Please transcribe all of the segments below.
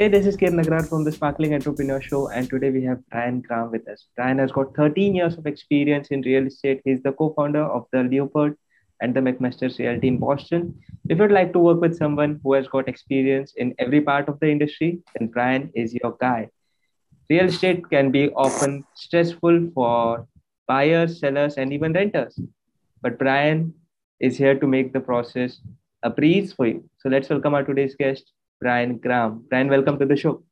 Hey, this is Kiran Nagrar from the Sparkling Entrepreneur Show, and today we have Brian Graham with us. Brian has got 13 years of experience in real estate. He's the co-founder of the Leopold and the McMasters Realty in Boston. If you'd like to work with someone who has got experience in every part of the industry, then Brian is your guy. Real estate can be often stressful for buyers, sellers, and even renters. But Brian is here to make the process a breeze for you. So let's welcome our today's guest, Brian Graham. Brian, welcome to the show.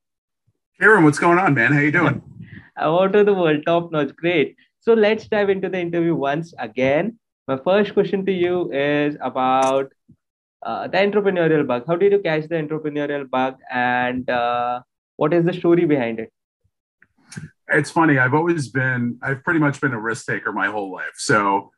Kieran, what's going on, man? How you doing? Out of the world, top notch, great. So let's dive into the interview once again. My first question to you is about uh, the entrepreneurial bug. How did you catch the entrepreneurial bug, and uh, what is the story behind it? It's funny. I've always been. I've pretty much been a risk taker my whole life. So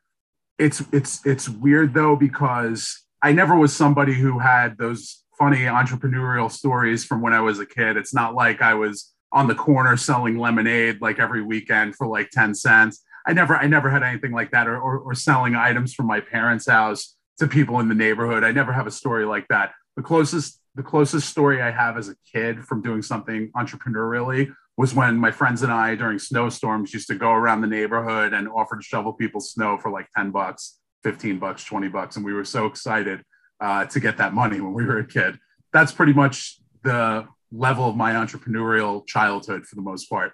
it's it's it's weird though because I never was somebody who had those funny entrepreneurial stories from when I was a kid. It's not like I was on the corner selling lemonade like every weekend for like 10 cents. I never, I never had anything like that or, or, or selling items from my parents' house to people in the neighborhood. I never have a story like that. The closest, the closest story I have as a kid from doing something entrepreneurially was when my friends and I during snowstorms used to go around the neighborhood and offer to shovel people's snow for like 10 bucks, 15 bucks, 20 bucks. And we were so excited uh, to get that money when we were a kid. That's pretty much the level of my entrepreneurial childhood for the most part.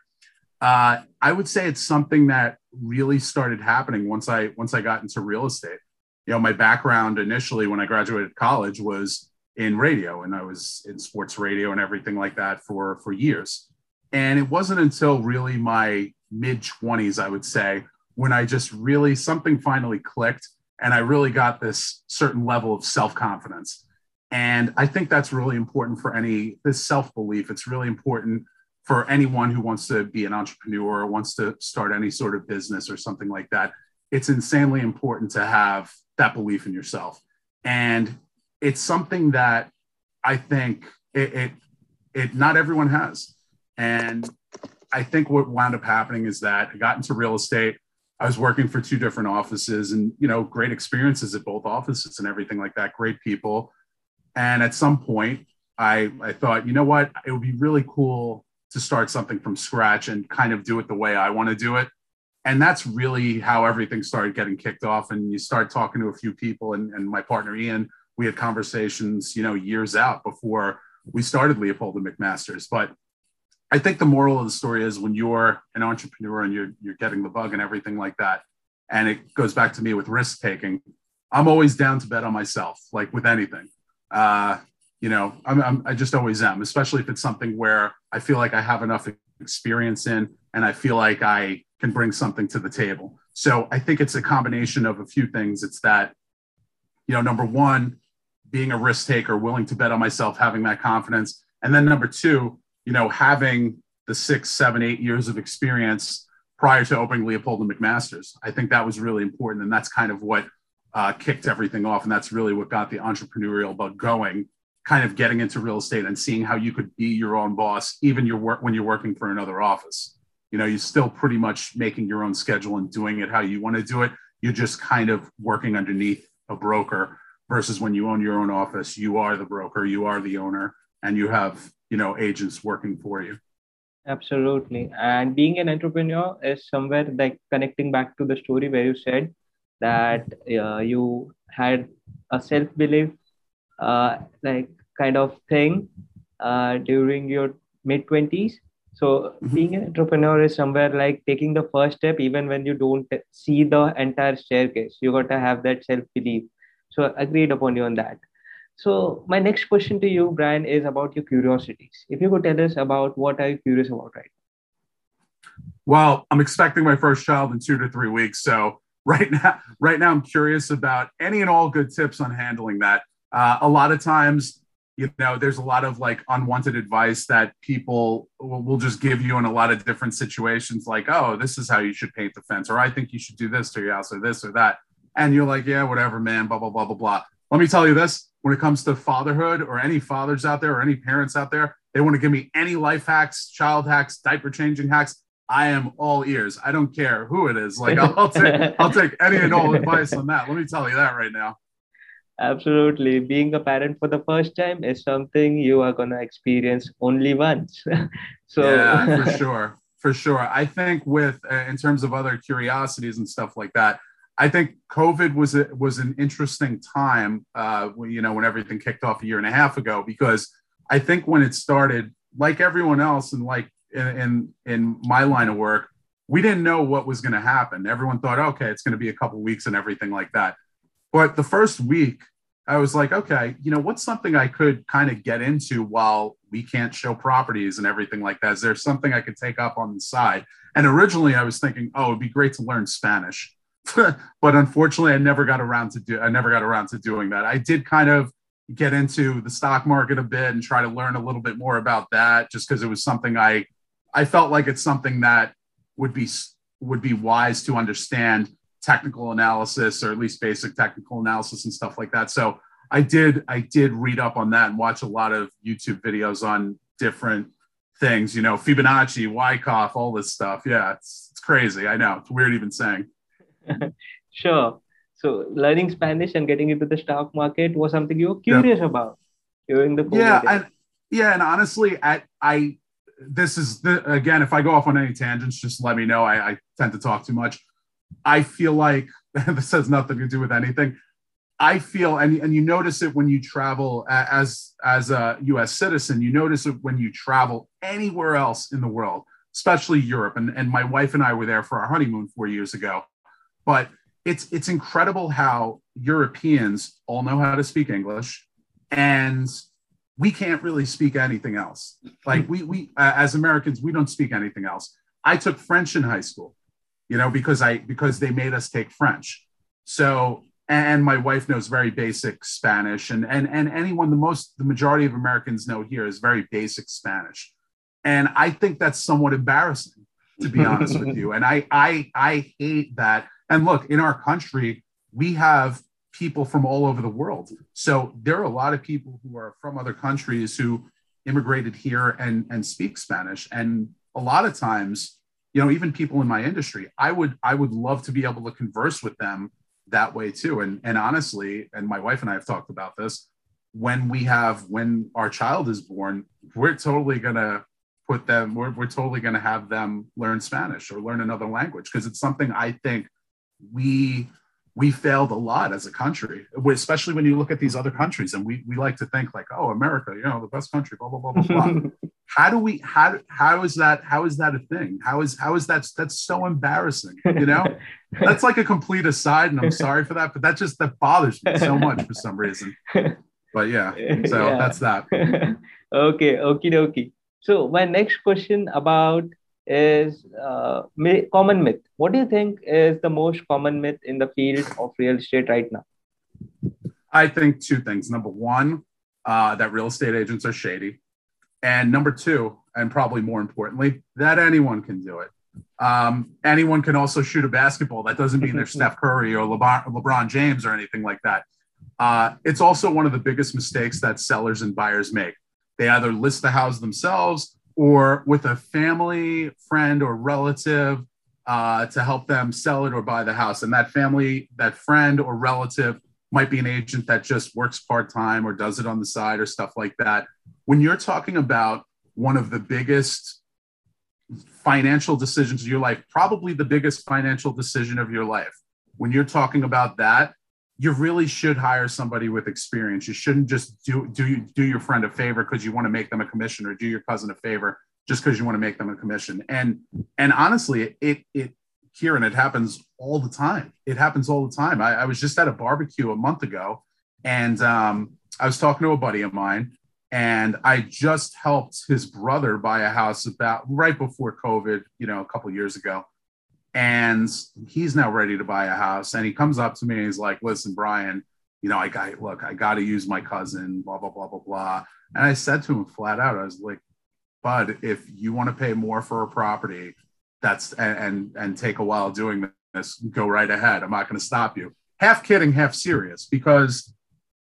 Uh, I would say it's something that really started happening once I once I got into real estate. You know, my background initially when I graduated college was in radio, and I was in sports radio and everything like that for for years. And it wasn't until really my mid 20s, I would say, when I just really something finally clicked and I really got this certain level of self confidence. And I think that's really important for any this self belief. It's really important for anyone who wants to be an entrepreneur or wants to start any sort of business or something like that. It's insanely important to have that belief in yourself. And it's something that I think it, it, it not everyone has. And I think what wound up happening is that I got into real estate. I was working for two different offices and, you know, great experiences at both offices and everything like that, great people. And at some point, I, I thought, you know what, it would be really cool to start something from scratch and kind of do it the way I want to do it. And that's really how everything started getting kicked off. And you start talking to a few people, and, and my partner Ian, we had conversations, you know, years out before we started Leopold and McMasters. But I think the moral of the story is when you're an entrepreneur and you're you're getting the bug and everything like that, and it goes back to me with risk taking. I'm always down to bet on myself, like with anything. Uh, you know, I'm, I'm, I just always am, especially if it's something where I feel like I have enough experience in, and I feel like I can bring something to the table. So I think it's a combination of a few things. It's that, you know, number one, being a risk taker, willing to bet on myself, having that confidence, and then number two, you know, having the six, seven, eight years of experience prior to opening Leopold and McMasters. I think that was really important. And that's kind of what uh, kicked everything off. And that's really what got the entrepreneurial bug going, kind of getting into real estate and seeing how you could be your own boss, even your work when you're working for another office. You know, you're still pretty much making your own schedule and doing it how you want to do it. You're just kind of working underneath a broker versus when you own your own office, you are the broker, you are the owner, and you have you know agents working for you. Absolutely. And being an entrepreneur is somewhere like connecting back to the story where you said that uh, you had a self belief uh, like kind of thing uh, during your mid 20s so mm-hmm. being an entrepreneur is somewhere like taking the first step even when you don't see the entire staircase. You got to have that self belief so agreed upon you on that so my next question to you, Brian, is about your curiosities. If you could tell us about what are you curious about right now? Well, I'm expecting my first child in two to three weeks. So right now, right now, I'm curious about any and all good tips on handling that. Uh, a lot of times, you know, there's a lot of like unwanted advice that people will, will just give you in a lot of different situations, like, oh, this is how you should paint the fence, or I think you should do this to your house, or this or that. And you're like, yeah, whatever, man, blah, blah, blah, blah, blah. Let me tell you this when it comes to fatherhood or any fathers out there or any parents out there, they want to give me any life hacks, child hacks, diaper changing hacks. I am all ears. I don't care who it is. Like I'll, I'll take I'll take any and all advice on that. Let me tell you that right now. Absolutely. Being a parent for the first time is something you are going to experience only once. so, yeah, for sure. For sure. I think with, uh, in terms of other curiosities and stuff like that, I think COVID was a, was an interesting time, uh, you know, when everything kicked off a year and a half ago, because I think when it started, like everyone else, and like in in, in my line of work, we didn't know what was going to happen. Everyone thought, okay, it's going to be a couple weeks and everything like that. But the first week, I was like, okay, you know, what's something I could kind of get into while we can't show properties and everything like that? Is there something I could take up on the side? And originally I was thinking, oh, it'd be great to learn Spanish. but unfortunately, I never got around to do I never got around to doing that. I did kind of get into the stock market a bit and try to learn a little bit more about that just because it was something I I felt like it's something that would be would be wise to understand technical analysis or at least basic technical analysis and stuff like that. So I did I did read up on that and watch a lot of YouTube videos on different things, you know, Fibonacci, Wyckoff, all this stuff. Yeah, it's it's crazy. I know. It's weird even saying. sure. So learning Spanish and getting into the stock market was something you were curious yep. about during the COVID yeah, and yeah, and honestly, I I this is the, again, if I go off on any tangents, just let me know. I, I tend to talk too much. I feel like this has nothing to do with anything. I feel, and, and you notice it when you travel as as a U.S. citizen. You notice it when you travel anywhere else in the world, especially Europe. And and my wife and I were there for our honeymoon four years ago. But it's it's incredible how Europeans all know how to speak English, and we can't really speak anything else. Like we we uh, as Americans, we don't speak anything else. I took French in high school, you know, because I because they made us take French. So and my wife knows very basic Spanish, and and and anyone the most the majority of Americans know here is very basic Spanish, and I think that's somewhat embarrassing to be honest with you. And I I I hate that. And look, in our country, we have people from all over the world. So there are a lot of people who are from other countries who immigrated here and, and speak Spanish. And a lot of times, you know, even people in my industry, I would I would love to be able to converse with them that way too. And and honestly, and my wife and I have talked about this, when we have when our child is born, we're totally gonna put them, we're, we're totally gonna have them learn Spanish or learn another language because it's something I think we we failed a lot as a country, especially when you look at these other countries. And we, we like to think like, oh, America, you know, the best country, blah, blah, blah, blah, blah. how do we, how, how is that, how is that a thing? How is, how is that, that's so embarrassing, you know? that's like a complete aside and I'm sorry for that, but that just, that bothers me so much for some reason. But yeah, so yeah. that's that. okay, okie dokie. So my next question about is uh, common myth. What do you think is the most common myth in the field of real estate right now? I think two things. Number one, uh, that real estate agents are shady. And number two, and probably more importantly, that anyone can do it. Um, anyone can also shoot a basketball. That doesn't mean they're Steph Curry or LeBron, LeBron James or anything like that. Uh, it's also one of the biggest mistakes that sellers and buyers make. They either list the house themselves or with a family, friend, or relative uh, to help them sell it or buy the house. And that family, that friend or relative might be an agent that just works part time or does it on the side or stuff like that. When you're talking about one of the biggest financial decisions of your life, probably the biggest financial decision of your life, when you're talking about that, you really should hire somebody with experience. You shouldn't just do do do your friend a favor because you want to make them a commission, or do your cousin a favor just because you want to make them a commission. And and honestly, it it here and it happens all the time. It happens all the time. I, I was just at a barbecue a month ago, and um, I was talking to a buddy of mine, and I just helped his brother buy a house about right before COVID, you know, a couple years ago and he's now ready to buy a house. And he comes up to me and he's like, "Listen, Brian, you know, I got look, I got to use my cousin, blah blah blah blah blah." And I said to him flat out, I was like, "Bud, if you want to pay more for a property, that's and and, and take a while doing this, go right ahead. I'm not going to stop you." Half kidding, half serious, because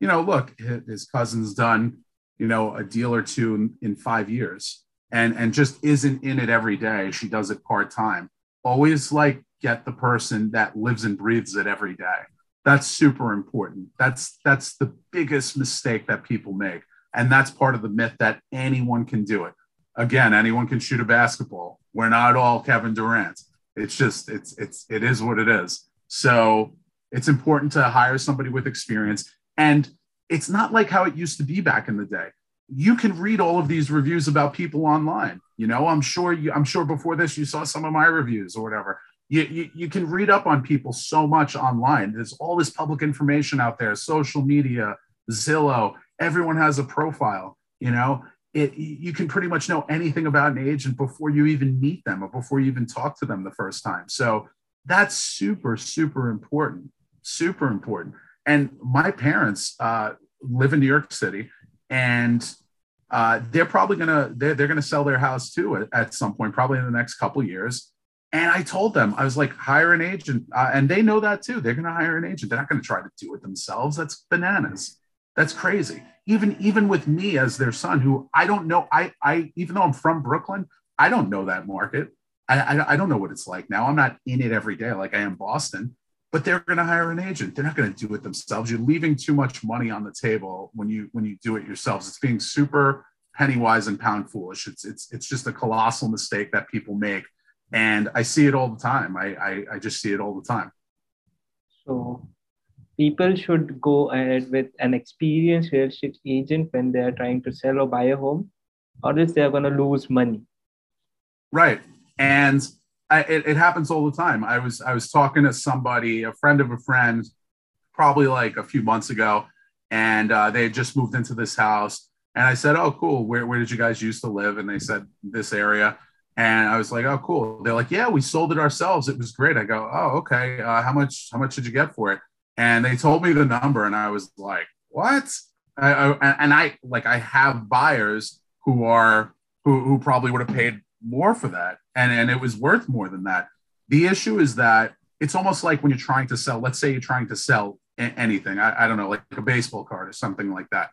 you know, look, his cousin's done you know a deal or two in, in five years, and and just isn't in it every day. She does it part time always like get the person that lives and breathes it every day. That's super important. That's that's the biggest mistake that people make. And that's part of the myth that anyone can do it. Again, anyone can shoot a basketball. We're not all Kevin Durant. It's just it's it's it is what it is. So it's important to hire somebody with experience. And it's not like how it used to be back in the day. You can read all of these reviews about people online. You know, I'm sure you, I'm sure before this you saw some of my reviews or whatever. You, you, you can read up on people so much online. There's all this public information out there, social media, Zillow, everyone has a profile, you know, it, you can pretty much know anything about an agent before you even meet them or before you even talk to them the first time. So that's super, super important, super important. And my parents uh, live in New York City, and uh, they're probably gonna they're, they're gonna sell their house too at, at some point, probably in the next couple years. And I told them I was like, hire an agent, uh, and they know that too. They're gonna hire an agent. They're not gonna try to do it themselves. That's bananas. That's crazy. Even even with me as their son, who I don't know, I I even though I'm from Brooklyn, I don't know that market. I, I, I don't know what it's like now. I'm not in it every day like I am Boston but they're going to hire an agent. They're not going to do it themselves. You're leaving too much money on the table when you when you do it yourselves. It's being super penny wise and pound foolish. It's it's it's just a colossal mistake that people make, and I see it all the time. I I, I just see it all the time. So people should go ahead with an experienced real estate agent when they are trying to sell or buy a home, or else they are going to lose money. Right, and I, it, it, happens all the time. I was I was talking to somebody, a friend of a friend, probably like a few months ago, and uh, they had just moved into this house. And I said, "Oh, cool. Where where did you guys used to live?" And they said this area. And I was like, "Oh, cool." They're like, "Yeah, we sold it ourselves. It was great." I go, "Oh, okay. Uh, how much how much did you get for it?" And they told me the number, and I was like, "What?" I, I, and I like I have buyers who are who who probably would have paid more for that and and it was worth more than that. The issue is that it's almost like when you're trying to sell let's say you're trying to sell anything I, I don't know like a baseball card or something like that.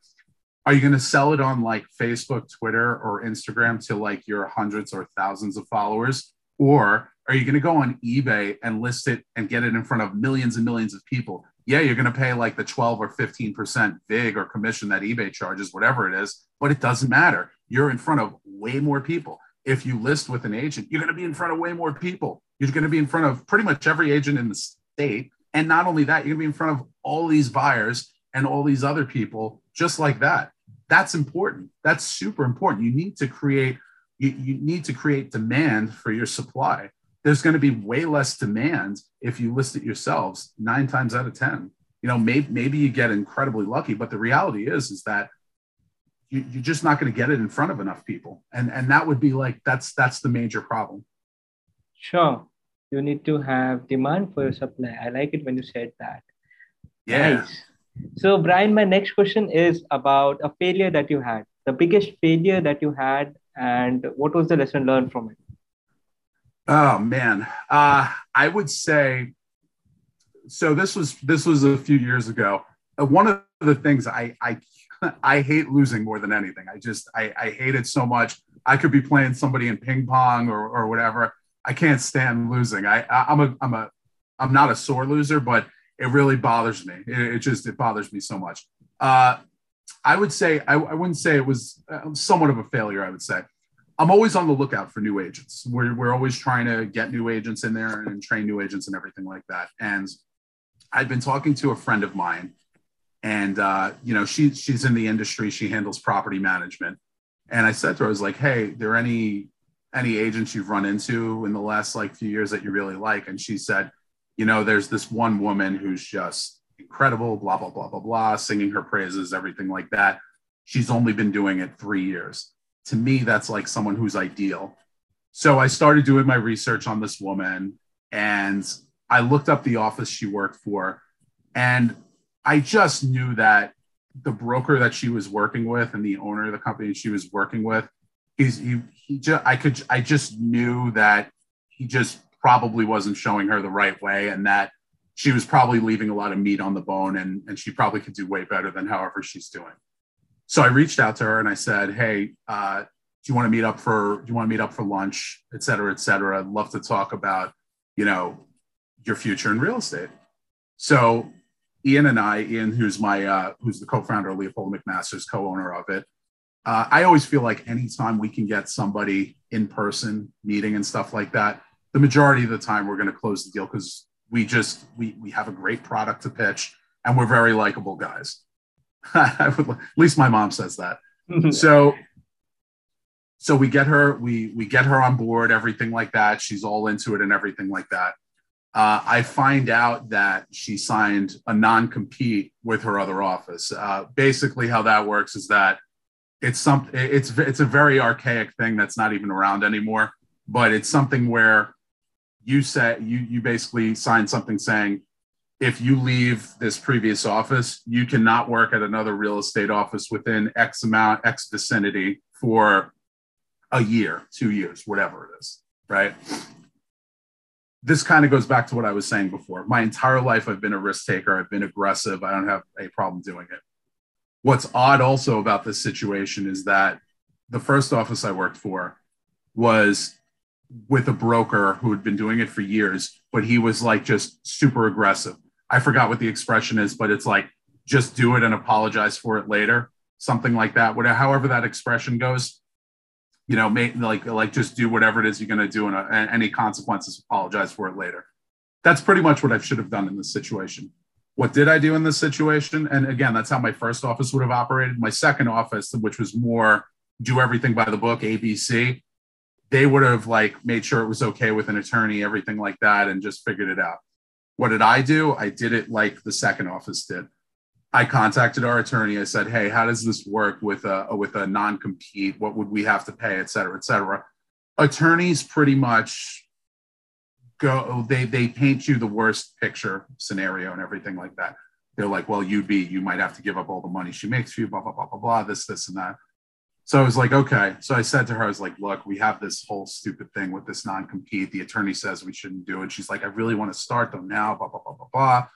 Are you going to sell it on like facebook twitter or instagram to like your hundreds or thousands of followers? Or are you going to go on ebay and list it and get it in front of millions and millions of people? Yeah you're going to pay like the 12 or 15% vig or commission that ebay charges whatever it is but it doesn't matter. You're in front of way more people if you list with an agent, you're going to be in front of way more people. You're going to be in front of pretty much every agent in the state. And not only that, you're going to be in front of all these buyers and all these other people just like that. That's important. That's super important. You need to create you, you need to create demand for your supply. There's going to be way less demand if you list it yourselves, nine times out of 10. You know, maybe, maybe you get incredibly lucky, but the reality is, is that you, you're just not going to get it in front of enough people. And and that would be like that's that's the major problem. Sure. You need to have demand for your supply. I like it when you said that. Yeah. Nice. so brian my next question is about a failure that you had the biggest failure that you had and what was the lesson learned from it? Oh man. Uh, i would say so this was this was a few years ago. Uh, one of the things I, I I hate losing more than anything. I just I, I hate it so much. I could be playing somebody in ping pong or, or whatever. I can't stand losing. I, I am a I'm a I'm not a sore loser, but it really bothers me. It, it just it bothers me so much. Uh, I would say I, I wouldn't say it was uh, somewhat of a failure. I would say I'm always on the lookout for new agents. We're we're always trying to get new agents in there and train new agents and everything like that. And I've been talking to a friend of mine and uh, you know she she's in the industry. She handles property management. And i said to her i was like hey there any any agents you've run into in the last like few years that you really like? And she said you know there's this one woman who's just incredible blah blah blah blah blah singing her praises everything like that. She's only been doing it three years. To me that's like someone who's ideal. So i started doing my research on this woman and i looked up the office she worked for and I just knew that the broker that she was working with and the owner of the company she was working with, he's he, he just I could I just knew that he just probably wasn't showing her the right way and that she was probably leaving a lot of meat on the bone and, and she probably could do way better than however she's doing. So I reached out to her and I said, Hey, uh, do you want to meet up for, do you want to meet up for lunch, et cetera, et cetera. I'd love to talk about, you know, your future in real estate. So Ian and I, Ian, who's my uh, who's the co-founder of Leopold McMasters, co-owner of it. Uh, I always feel like anytime we can get somebody in person meeting and stuff like that, the majority of the time we're going to close the deal because we just we we have a great product to pitch and we're very likable guys. at least my mom says that. so so we get her we we get her on board everything like that she's all into it and everything like that uh, i find out that she signed a non-compete with her other office uh, basically how that works is that it's some it's it's a very archaic thing that's not even around anymore but it's something where you say you you basically sign something saying if you leave this previous office you cannot work at another real estate office within x amount x vicinity for a year, two years, whatever it is, right? This kind of goes back to what I was saying before. My entire life, I've been a risk taker. I've been aggressive. I don't have a problem doing it. What's odd also about this situation is that the first office I worked for was with a broker who had been doing it for years, but he was like just super aggressive. I forgot what the expression is, but it's like just do it and apologize for it later, something like that. Whatever, however that expression goes you know, like like just do whatever it is you're going to do, and uh, any consequences, apologize for it later. That's pretty much what I should have done in this situation. What did I do in this situation? And again, that's how my first office would have operated. My second office, which was more do everything by the book, ABC, they would have like made sure it was okay with an attorney, everything like that, and just figured it out. What did I do? I did it like the second office did. I contacted our attorney. I said, "Hey, how does this work with a with a non compete? What would we have to pay, et cetera, et cetera?" Attorneys pretty much go. They they paint you the worst picture scenario and everything like that. They're like, "Well, you'd be you might have to give up all the money she makes for you, blah blah blah blah blah. This this and that." So I was like, "Okay." So I said to her, "I was like, look, we have this whole stupid thing with this non compete. The attorney says we shouldn't do it." She's like, "I really want to start them now." Blah blah blah blah blah.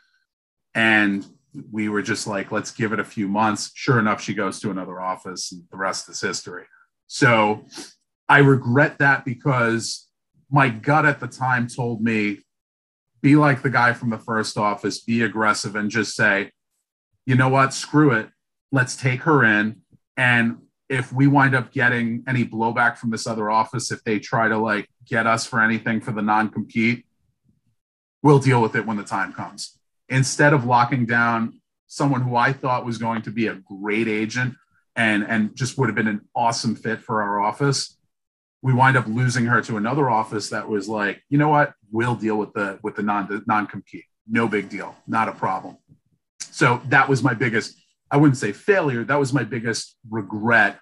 And we were just like, let's give it a few months. Sure enough, she goes to another office, and the rest is history. So I regret that because my gut at the time told me, be like the guy from the first office, be aggressive, and just say, you know what, screw it. Let's take her in. And if we wind up getting any blowback from this other office, if they try to like get us for anything for the non compete, we'll deal with it when the time comes instead of locking down someone who I thought was going to be a great agent and and just would have been an awesome fit for our office, we wind up losing her to another office that was like, you know what, we'll deal with the with the non non compete, no big deal, not a problem. So that was my biggest, I wouldn't say failure, that was my biggest regret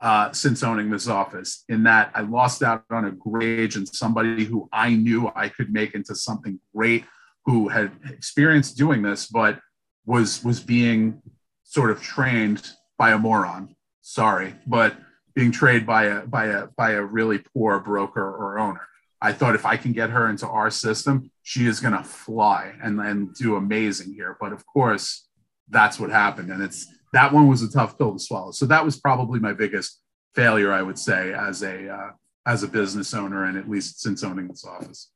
uh, since owning this office in that I lost out on a great agent, somebody who I knew I could make into something great who had experience doing this, but was was being sort of trained by a moron. Sorry, but being trained by a by a by a really poor broker or owner. I thought if I can get her into our system, she is going to fly and and do amazing here. But of course, that's what happened, and it's that one was a tough pill to swallow. So that was probably my biggest failure, I would say, as a uh, as a business owner, and at least since owning this office.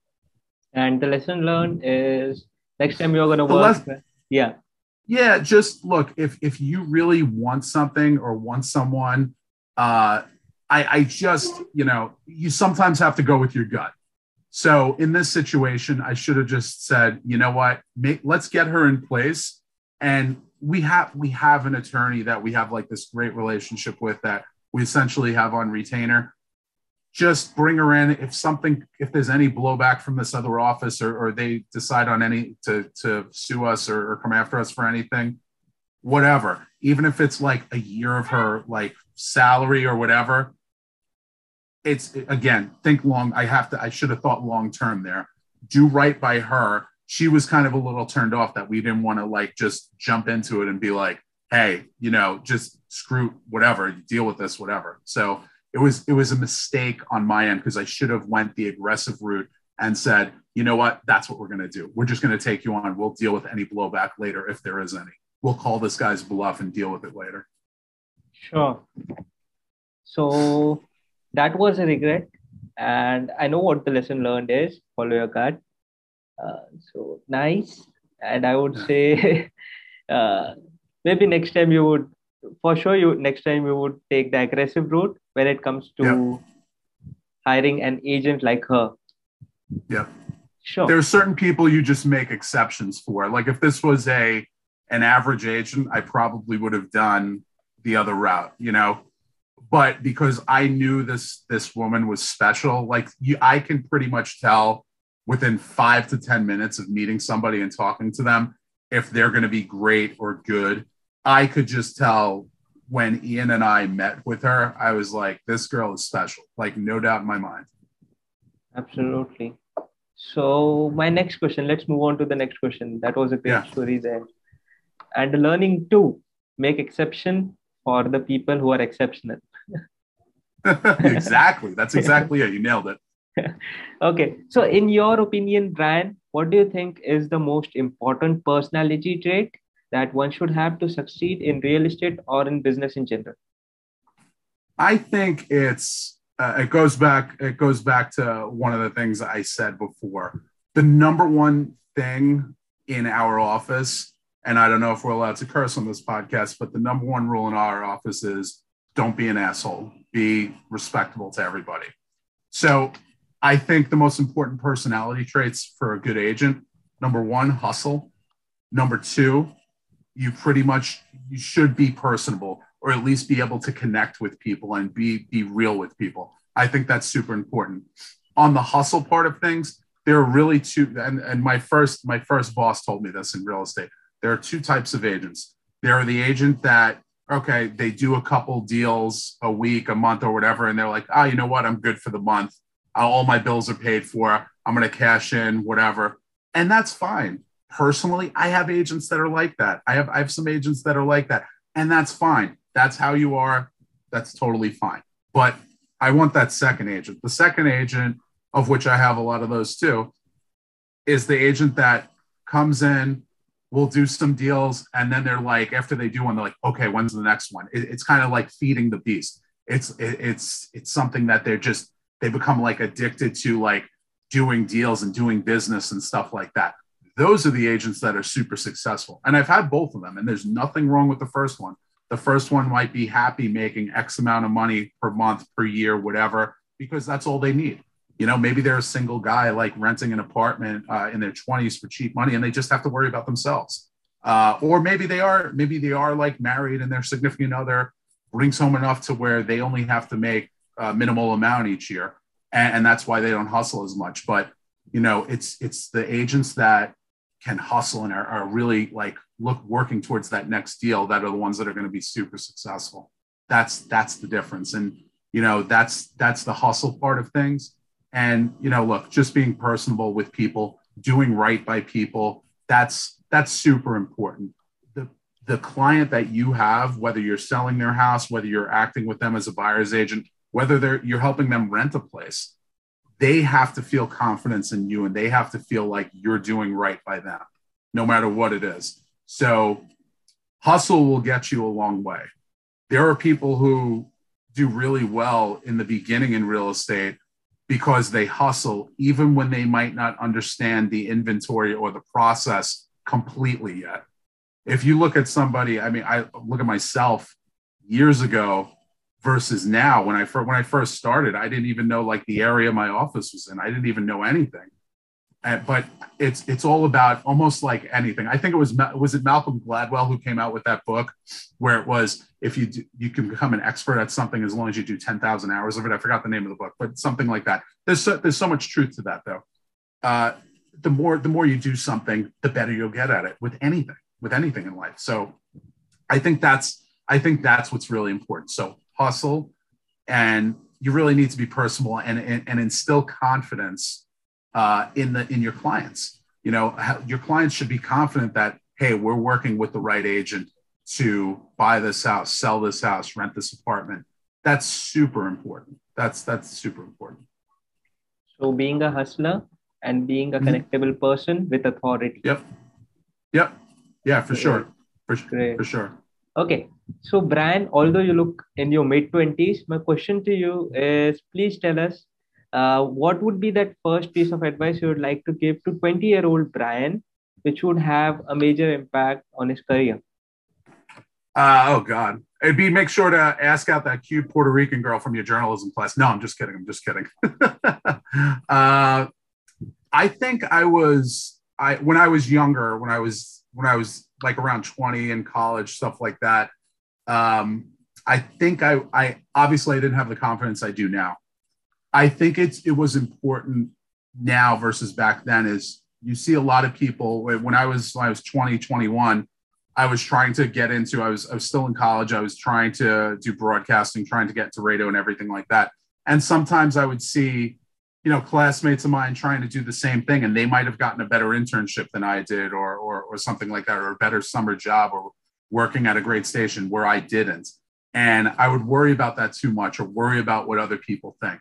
And the lesson learned is next time you're going to work. yeah. Yeah. Just look, if, if you really want something or want someone, uh, I, I just, you know, you sometimes have to go with your gut. So in this situation, I should have just said, you know what, make, let's get her in place. And we have we have an attorney that we have like this great relationship with that we essentially have on retainer just bring her in if something if there's any blowback from this other office or, or they decide on any to to sue us or, or come after us for anything whatever. Even if it's like a year of her like salary or whatever it's again think long i have to i should have thought long term there. Do right by her. She was kind of a little turned off that we didn't want to like just jump into it and be like hey you know just screw whatever deal with this whatever. So it was it was a mistake on my end because I should have went the aggressive route and said, you know what, that's what we're going to do. We're just going to take you on. We'll deal with any blowback later if there is any. We'll call this guy's bluff and deal with it later. Sure. So that was a regret, and I know what the lesson learned is. Follow your gut. Uh, so nice, and I would yeah. say uh, maybe next time you would for sure you next time you would take the aggressive route when it comes to Yep. hiring an agent like her yeah sure There are certain people you just make exceptions for. Like if this was a an average agent, I probably would have done the other route, you know. But because I knew this this woman was special, like you, I can pretty much tell within five to ten minutes of meeting somebody and talking to them if they're going to be great or good. I could just tell when Ian and I met with her, I was like, this girl is special, like no doubt in my mind. Absolutely. So my next question, let's move on to the next question. That was a great Yeah. story there. And learning to make exception for the people who are exceptional. exactly. That's exactly it. You nailed it. Okay. So in your opinion, Brian, what do you think is the most important personality trait that one should have to succeed in real estate or in business in general? I think it's uh, it goes back it goes back to one of the things I said before. The number one thing in our office, and I don't know if we're allowed to curse on this podcast, but the number one rule in our office is don't be an asshole. Be respectable to everybody. So I think the most important personality traits for a good agent, number one, hustle. Number two, you pretty much you should be personable or at least be able to connect with people and be be real with people. I think that's super important. On the hustle part of things, there are really two and, and my first my first boss told me this in real estate. There are two types of agents. There are the agent that okay, they do a couple deals a week, a month or whatever and they're like, "Ah, oh, you know what? I'm good for the month. All my bills are paid for. I'm going to cash in whatever." And that's fine. Personally, I have agents that are like that. I have I have some agents that are like that and that's fine. That's how you are. That's totally fine. But I want that second agent. The second agent, of which I have a lot of those too, is the agent that comes in, will do some deals, and then they're like, after they do one, they're like, okay, when's the next one? It, it's kind of like feeding the beast. It's it, it's it's something that they're just they become like addicted to like doing deals and doing business and stuff like that. Those are the agents that are super successful. And I've had both of them, and there's nothing wrong with the first one the first one might be happy making X amount of money per month, per year, whatever, because that's all they need. You know, maybe they're a single guy like renting an apartment uh, in their 20s for cheap money and they just have to worry about themselves. Uh, or maybe they are, maybe they are like married and their significant other brings home enough to where they only have to make a minimal amount each year. And, and that's why they don't hustle as much. But, you know, it's, it's the agents that can hustle and are, are really like look working towards that next deal that are the ones that are going to be super successful. That's that's the difference. And you know that's that's the hustle part of things. And you know look just being personable with people doing right by people that's that's super important. The the client that you have whether you're selling their house whether you're acting with them as a buyer's agent whether they're you're helping them rent a place they have to feel confidence in you and they have to feel like you're doing right by them no matter what it is so hustle will get you a long way. There are people who do really well in the beginning in real estate because they hustle, even when they might not understand the inventory or the process completely yet. If you look at somebody, I mean, I look at myself years ago versus now. When I first when I first started, I didn't even know like the area my office was in. I didn't even know anything. Uh, but it's it's all about almost like anything. I think it was was it Malcolm Gladwell who came out with that book where it was if you do, you can become an expert at something as long as you do ten thousand hours of it. I forgot the name of the book, but something like that. There's so, there's so much truth to that though. Uh, the more the more you do something, the better you'll get at it with anything with anything in life. So I think that's I think that's what's really important. So hustle, and you really need to be personable and and, and instill confidence uh, in the in your clients. You know, your clients should be confident that hey, we're working with the right agent to buy this house, sell this house, rent this apartment. That's super important. That's that's super important. So being a hustler and being a connectable mm-hmm. person with authority. Yep. Yep. Yeah, for sure. For, Great. for sure. Okay. So, Brian, although you look in your mid 20s, my question to you is please tell us uh, what would be that first piece of advice you would like to give to 20 year old Brian which would have a major impact on his career? Uh, oh God, it'd be make sure to ask out that cute Puerto Rican girl from your journalism class. No, I'm just kidding. I'm just kidding. uh, I think I was I when I was younger, when I was when I was like around 20 in college, stuff like that. Um, I think I I obviously I didn't have the confidence I do now. I think it's it was important now versus back then is you see a lot of people when I was when I was 20, 21, I was trying to get into I was I was still in college. I was trying to do broadcasting, trying to get to radio and everything like that. And sometimes I would see, you know, classmates of mine trying to do the same thing and they might have gotten a better internship than I did or or or something like that or a better summer job or working at a great station where I didn't. And I would worry about that too much or worry about what other people think.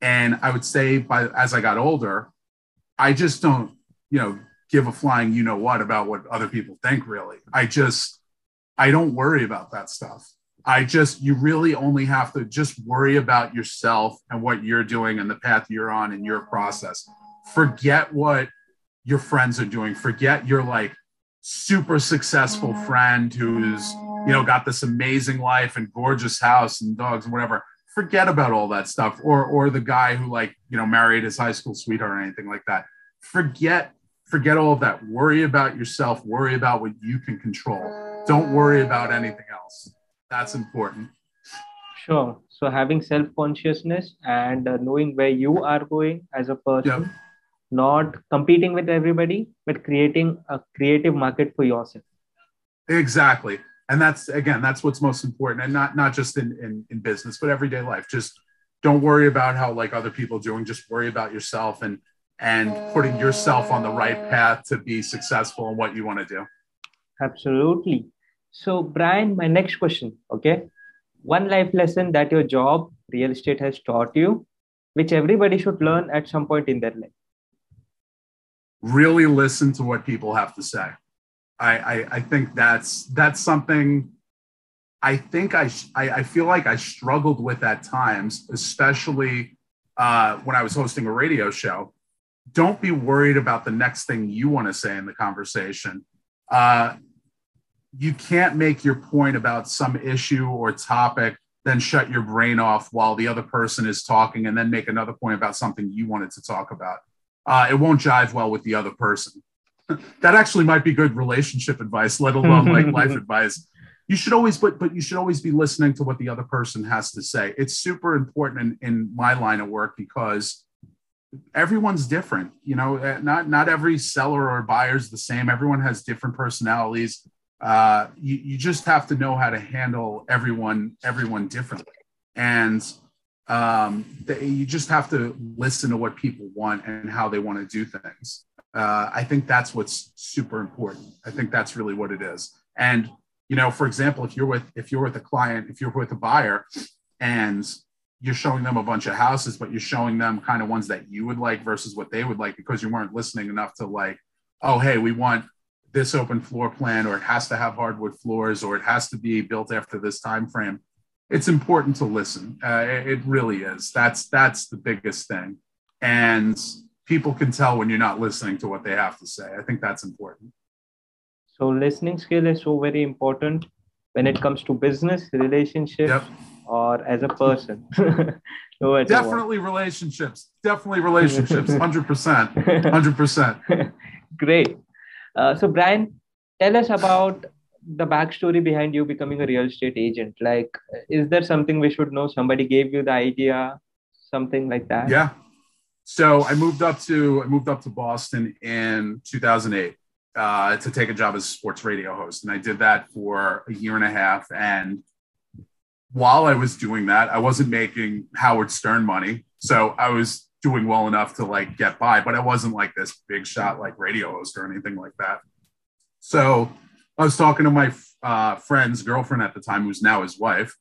And I would say by as I got older, I just don't, you know, give a flying you know what about what other people think really. I just I don't worry about that stuff. I just you really only have to just worry about yourself and what you're doing and the path you're on in your process. Forget what your friends are doing. Forget your like super successful mm-hmm. friend who's you know got this amazing life and gorgeous house and dogs and whatever. Forget about all that stuff or or the guy who like you know married his high school sweetheart or anything like that. Forget forget all of that. Worry about yourself. Worry about what you can control. Don't worry about anything that's important. Sure. So having self consciousness and uh, knowing where you are going as a person yep. not competing with everybody but creating a creative market for yourself. Exactly. And that's again that's what's most important. And not not just in, in in business but everyday life. Just don't worry about how like other people doing. Just worry about yourself and and putting yourself on the right path to be successful in what you want to do. Absolutely so brian my next question okay one life lesson that your job real estate has taught you which everybody should learn at some point in their life really listen to what people have to say I, I, I think that's that's something I think I, I, I feel like I struggled with at times, especially uh, when I was hosting a radio show. Don't be worried about the next thing you want to say in the conversation. Uh, you can't make your point about some issue or topic, then shut your brain off while the other person is talking, and then make another point about something you wanted to talk about. Uh, it won't jive well with the other person that actually might be good relationship advice, let alone like life advice. You should always, but but you should always be listening to what the other person has to say. It's super important in, in my line of work because everyone's different. You know, eh, not not every seller or buyer is the same. Everyone has different personalities. Uh, you, you just have to know how to handle everyone everyone differently, and um, they, you just have to listen to what people want and how they want to do things uh, I think that's what's super important. I think that's really what it is. And you know, for example, if you're with if you're with a client, if you're with a buyer, and you're showing them a bunch of houses, but you're showing them kind of ones that you would like versus what they would like because you weren't listening enough to like, oh, hey, we want this open floor plan, or it has to have hardwood floors, or it has to be built after this time frame. It's important to listen. Uh, it really is. That's that's the biggest thing. And people can tell when you're not listening to what they have to say. I think that's important. So listening skill is so very important when it comes to business, relationships, yep. or as a person. no, Definitely relationships. Definitely relationships. Hundred percent. Hundred percent. Great. Uh, so Brian, tell us about the backstory behind you becoming a real estate agent. Like, is there something we should know? Somebody gave you the idea, something like that? Yeah, so I moved up to I moved up to Boston in 2008 uh, to take a job as a sports radio host, and I did that for a year and a half. And while I was doing that, I wasn't making Howard Stern money, so I was doing well enough to like get by, but I wasn't like this big shot like radio host or anything like that. So I was talking to my uh, friend's girlfriend at the time, who's now his wife,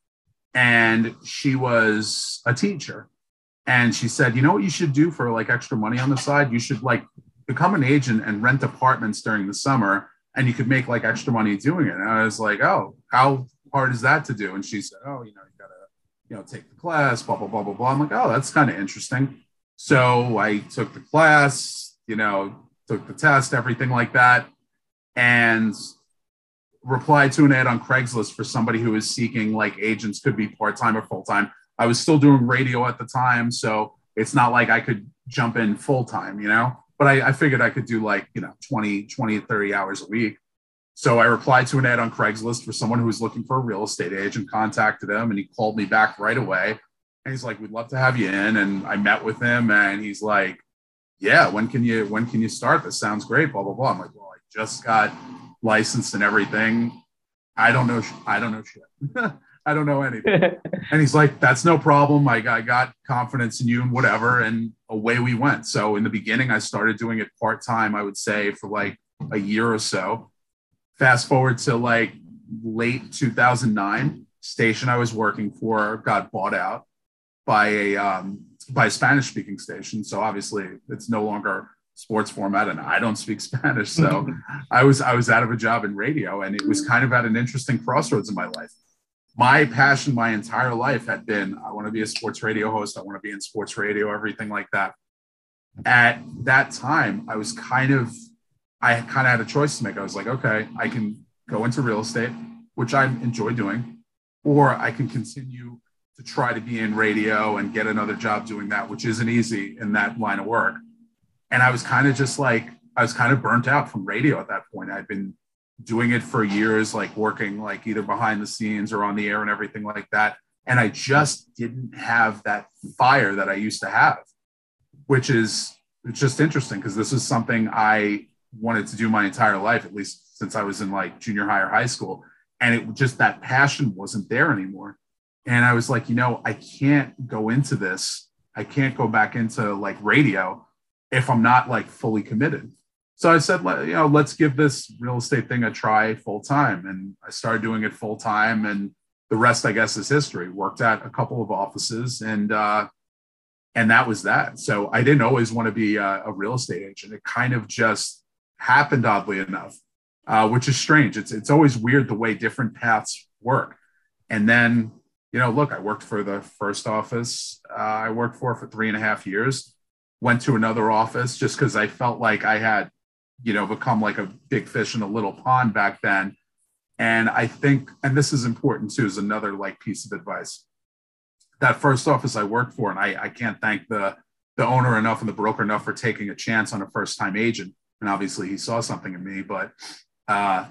and she was a teacher and she said, you know what you should do for like extra money on the side? You should like become an agent and rent apartments during the summer and you could make like extra money doing it. And I was like, oh, how hard is that to do? And she said, oh, you know, you gotta, you know, take the class, blah, blah, blah, blah, blah. I'm like, oh, that's kind of interesting. So I took the class, you know, took the test, everything like that, and replied to an ad on Craigslist for somebody who was seeking like agents could be part time or full time. I was still doing radio at the time, so it's not like I could jump in full time, you know. But I, I figured I could do like you know 20, 20, 30 hours a week. So I replied to an ad on Craigslist for someone who was looking for a real estate agent, contacted him, and he called me back right away. And he's like, "We'd love to have you in." And I met with him, and he's like, "Yeah, when can you when can you start? This sounds great." Blah blah blah. I'm like, "Well, I just got licensed and everything. I don't know. I don't know shit. I don't know anything." and he's like, "That's no problem. I, I got confidence in you and whatever." And away we went. So in the beginning, I started doing it part time. I would say for like a year or so. Fast forward to like late 2009, station I was working for got bought out by a um, by a Spanish speaking station. So obviously, it's no longer sports format, and I don't speak Spanish. So I was I was out of a job in radio, and it was kind of at an interesting crossroads in my life. My passion, my entire life, had been I want to be a sports radio host. I want to be in sports radio, everything like that. At that time, I was kind of I kind of had a choice to make. I was like, okay, I can go into real estate, which I enjoy doing, or I can continue to try to be in radio and get another job doing that, which isn't easy in that line of work. And I was kind of just like, I was kind of burnt out from radio at that point. I'd been doing it for years, like working like either behind the scenes or on the air and everything like that. And I just didn't have that fire that I used to have, which is it's just interesting because this is something I wanted to do my entire life, at least since I was in like junior high or high school. And it just that passion wasn't there anymore. And I was like, you know, I can't go into this. I can't go back into like radio if I'm not like fully committed. So I said, you know, let's give this real estate thing a try full time. And I started doing it full time. And the rest, I guess, is history. Worked at a couple of offices and, uh, and that was that. So I didn't always want to be a, a real estate agent. It kind of just happened oddly enough, uh, which is strange. It's it's always weird the way different paths work. And then, you know, look, I worked for the first office uh, I worked for for three and a half years. Went to another office just because I felt like I had, you know, become like a big fish in a little pond back then. And I think, and this is important too, is another like piece of advice. That first office I worked for, and I, I can't thank the the owner enough and the broker enough for taking a chance on a first time agent and obviously he saw something in me. But uh,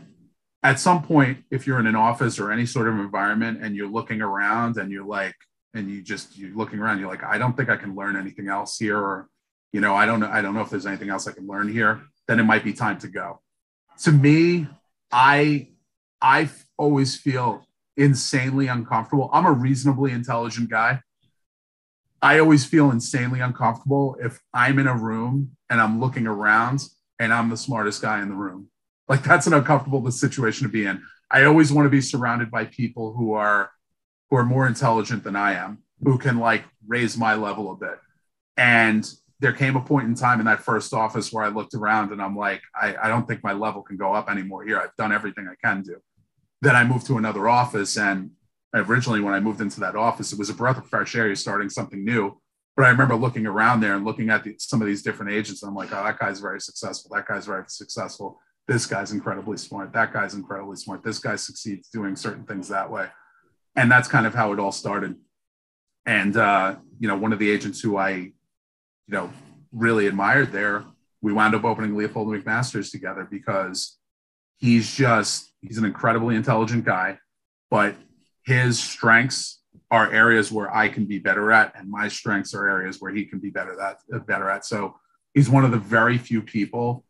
at some point, if you're in an office or any sort of environment and you're looking around and you're like, and you just you're looking around, you're like, I don't think I can learn anything else here, or you know, I don't know, I don't know if there's anything else I can learn here. Then it might be time to go. To me, I I always feel insanely uncomfortable. I'm a reasonably intelligent guy. I always feel insanely uncomfortable if I'm in a room and I'm looking around and I'm the smartest guy in the room. Like that's an uncomfortable situation to be in. I always want to be surrounded by people who are who are more intelligent than I am, who can like raise my level a bit. And there came a point in time in that first office where I looked around and I'm like, I, I don't think my level can go up anymore here. I've done everything I can do. Then I moved to another office. And originally, when I moved into that office, it was a breath of fresh air. You're starting something new. But I remember looking around there and looking at the, some of these different agents. And I'm like, oh, that guy's very successful. That guy's very successful. This guy's incredibly smart. That guy's incredibly smart. This guy succeeds doing certain things that way. And that's kind of how it all started. And, uh, you know, one of the agents who I, you know, really admired there, we wound up opening Leopold McMasters together because he's just, he's an incredibly intelligent guy, but his strengths are areas where I can be better at, and my strengths are areas where he can be better at. Uh, better at. So he's one of the very few people.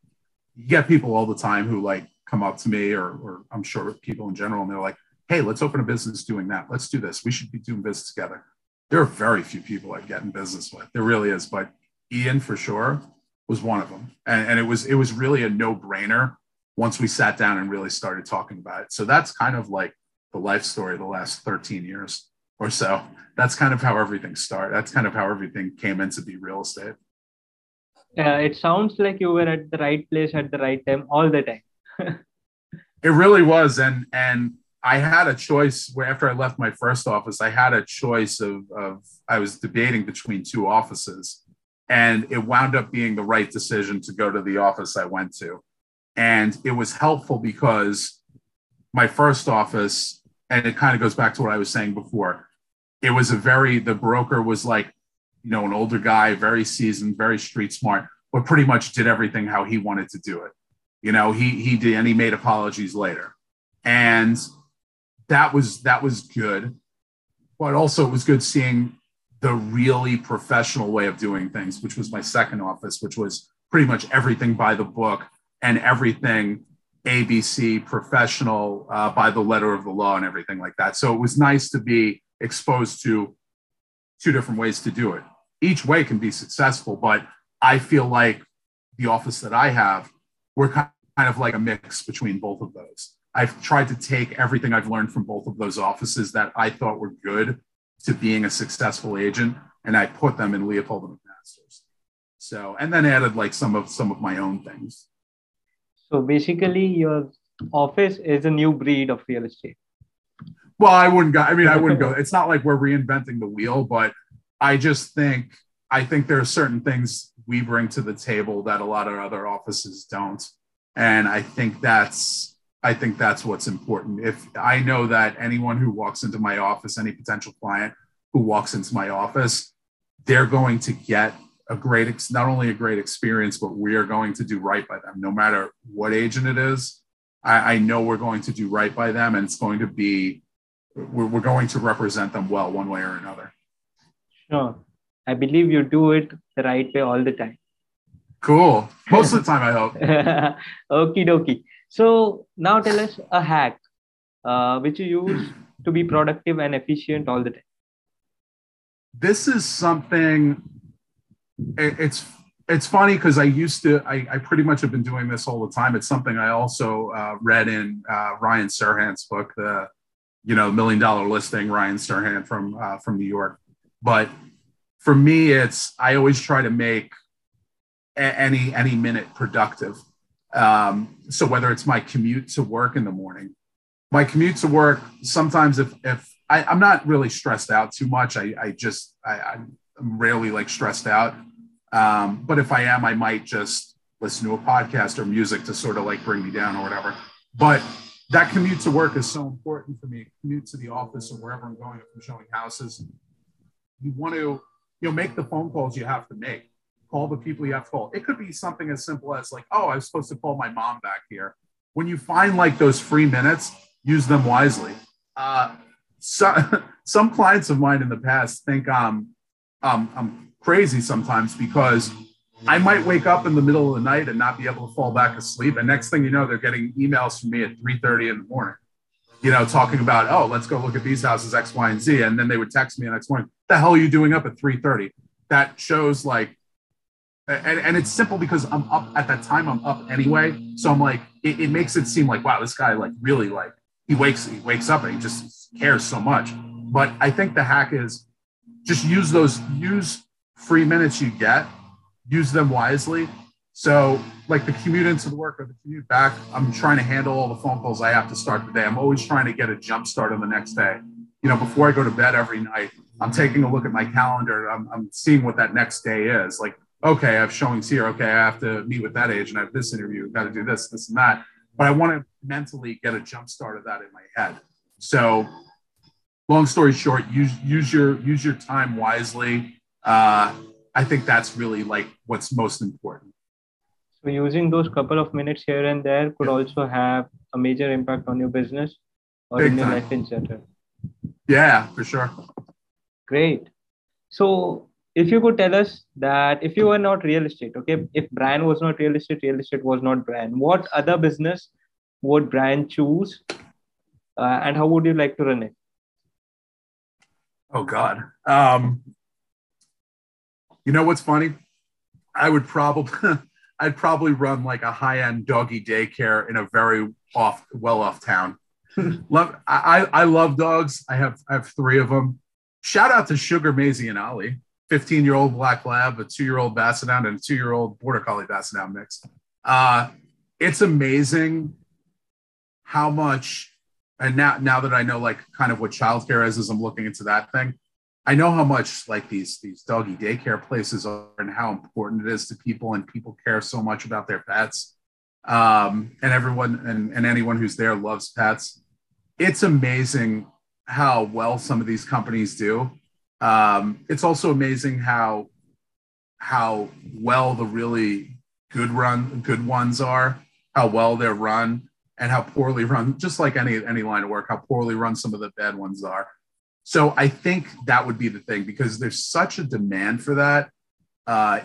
You get people all the time who like come up to me, or, or I'm sure people in general, and they're like, "Hey, let's open a business doing that. Let's do this. We should be doing business together." There are very few people I get in business with. There really is, but Ian for sure was one of them, and, and it was it was really a no brainer once we sat down and really started talking about it. So that's kind of like the life story of the last 13 years or so. That's kind of how everything started. That's kind of how everything came into be real estate. Uh, it sounds like you were at the right place at the right time all the time. it really was, and and I had a choice. Where after I left my first office, I had a choice of of I was debating between two offices, And it wound up being the right decision to go to the office I went to. And it was helpful because my first office, and it kind of goes back to what I was saying before, it was a very, the broker was like, you know, an older guy, very seasoned, very street smart, but pretty much did everything how he wanted to do it. You know, he he did, and he made apologies later, and that was that was good. But also, it was good seeing the really professional way of doing things, which was my second office, which was pretty much everything by the book and everything ABC professional uh, by the letter of the law and everything like that. So it was nice to be exposed to two different ways to do it. Each way can be successful, but I feel like the office that I have, we're kind of like a mix between both of those. I've tried to take everything I've learned from both of those offices that I thought were good to being a successful agent, and I put them in Leopold and McMaster's. So, and then added like some of some of my own things. So basically, your office is a new breed of real estate. Well, I wouldn't go. I mean, I wouldn't go. It's not like we're reinventing the wheel, but I just think I think there are certain things we bring to the table that a lot of other offices don't, and I think that's I think that's what's important. If I know that anyone who walks into my office, any potential client who walks into my office, they're going to get a great, not only a great experience, but we are going to do right by them, no matter what agent it is. I, I know we're going to do right by them, and it's going to be, we're, we're going to represent them well, one way or another. Sure, I believe you do it the right way all the time. Cool. Most of the time, I hope. Okie dokie. So now tell us a hack uh, which you use to be productive and efficient all the time. This is something. It's it's funny because I used to. I, I pretty much have been doing this all the time. It's something I also uh, read in uh, Ryan Serhant's book, the you know million dollar listing. Ryan Serhant from uh, from New York. But for me, it's I always try to make any any minute productive um, so whether it's my commute to work in the morning, my commute to work, sometimes if, if I, am not really stressed out too much, I, I just, I, I'm rarely like stressed out. Um, but if I am, I might just listen to a podcast or music to sort of like bring me down or whatever. But that commute to work is so important for me. Commute to the office or wherever I'm going, if I'm showing houses, you want to, you know, make the phone calls you have to make call the people you have to call. It could be something as simple as like, oh, I was supposed to call my mom back here. When you find like those free minutes, use them wisely. Uh, so, some clients of mine in the past think um, um, I'm crazy sometimes because I might wake up in the middle of the night and not be able to fall back asleep. And next thing you know, they're getting emails from me at 3:30 in the morning, you know, talking about, oh, let's go look at these houses, X, Y, and Z. And then they would text me the next morning, the hell are you doing up at 3:30? That shows like and, and it's simple because I'm up at that time. I'm up anyway, so I'm like, it, it, makes it seem like wow, this guy like really like he wakes he wakes up and he just cares so much. But I think the hack is just use those use free minutes you get, use them wisely. So like the commute into the work or the commute back, I'm trying to handle all the phone calls I have to start the day. I'm always trying to get a jump start on the next day. You know, before I go to bed every night, I'm taking a look at my calendar. I'm, I'm seeing what that next day is. Like okay, I have showings here. Okay, I have to meet with that agent. I have this interview. Got to do this, this, and that. But I want to mentally get a jump start of that in my head. So, long story short, use use your use your time wisely. Uh, I think that's really like what's most important. So, using those couple of minutes here and there could also have a major impact on your business or Big in your time. life in general. Yeah, for sure. Great. So, if you could tell us that if you were not real estate, okay, if Brian was not real estate, real estate was not Brian, what other business would Brian choose, uh, and how would you like to run it? Oh God, um, you know what's funny? I would probably, I'd probably run like a high-end doggy daycare in a very off, well-off town. love, I, I love dogs. I have, I have three of them. Shout out to Sugar, Maisie, and Ollie. 15 year old black lab, a two year old basset hound, and a two year old border collie basset hound mix. Uh, it's amazing how much, and now now that I know like kind of what childcare is, as I'm looking into that thing, I know how much like these these doggy daycare places are and how important it is to people and people care so much about their pets. Um, and everyone and, and anyone who's there loves pets. It's amazing how well some of these companies do. Um, it's also amazing how how well the really good run good ones are, how well they're run, and how poorly run, just like any any line of work, how poorly run some of the bad ones are. So I think that would be the thing because there's such a demand for that, uh,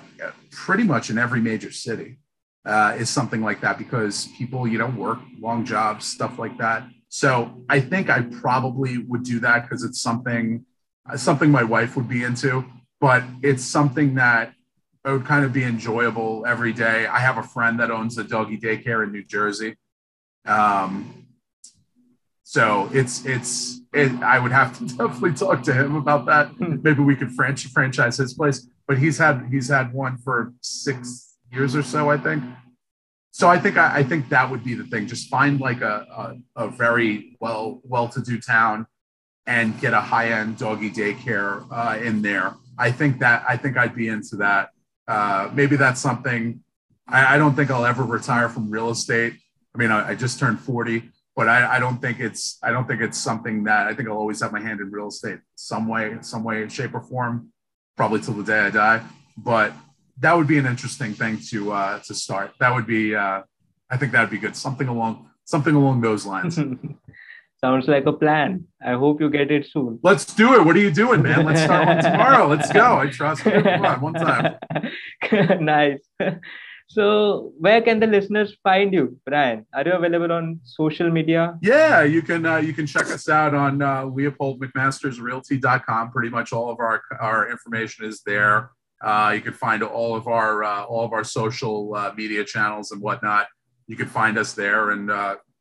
pretty much in every major city, uh, is something like that because people, you know, work long jobs, stuff like that. So I think I probably would do that because it's something something my wife would be into, but it's something that it would kind of be enjoyable every day. I have a friend that owns a doggy daycare in New Jersey. Um, so it's it's it, I would have to definitely talk to him about that. Hmm. Maybe we could franchise franchise his place. But he's had he's had one for six years or so, I think. So I think I, I think that would be the thing. Just find like a, a, a very well well to do town and get a high end doggy daycare uh, in there. I think that I think I'd be into that. Uh, maybe that's something. I, I, don't think I'll ever retire from real estate. I mean, I, I just turned forty, but I, I, don't think it's. I don't think it's something that I think I'll always have my hand in real estate some way, some way, shape or form, probably till the day I die. But that would be an interesting thing to uh, to start. That would be. Uh, I think that'd be good. Something along something along those lines. Sounds like a plan. I hope you get it soon. Let's do it. What are you doing, man? Let's start one tomorrow. Let's go. I trust you. Come on, one time. nice. So, where can the listeners find you, Brian? Are you available on social media? Yeah, you can. Uh, you can check us out on uh, LeopoldMcMastersRealty.com. Pretty much all of our our information is there. Uh, you can find all of our uh, all of our social uh, media channels and whatnot. You can find us there, and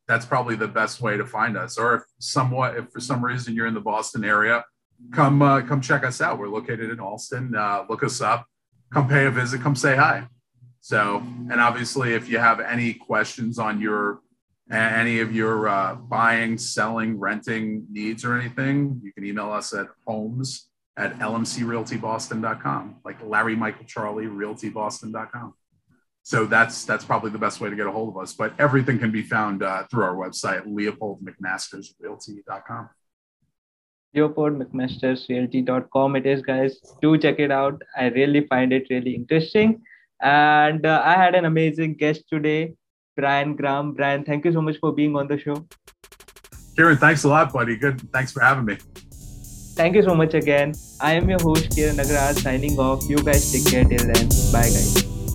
that's probably the best way to find us. Or if somewhat, if for some reason you're in the Boston area, come come check us out. We're located in Allston. Uh, look us up. Come pay a visit. Come say hi. So, and obviously, if you have any questions on your any of your uh, buying, selling, renting needs or anything, you can email us at homes at lmcrealtyboston.com, like Larry Michael Charlie realtyboston.com so that's that's probably the best way to get a hold of us. But everything can be found uh, through our website, leopoldmcmastersrealty.com. LeopoldMcMastersRealty.com it is, guys. Do check it out. I really find it really interesting. And uh, I had an amazing guest today, Brian Graham. Brian, thank you so much for being on the show. Kiran, thanks a lot, buddy. Good. Thanks for having me. Thank you so much again. I am your host, Kiran Nagaraj, signing off. You guys take care till then. Bye, guys.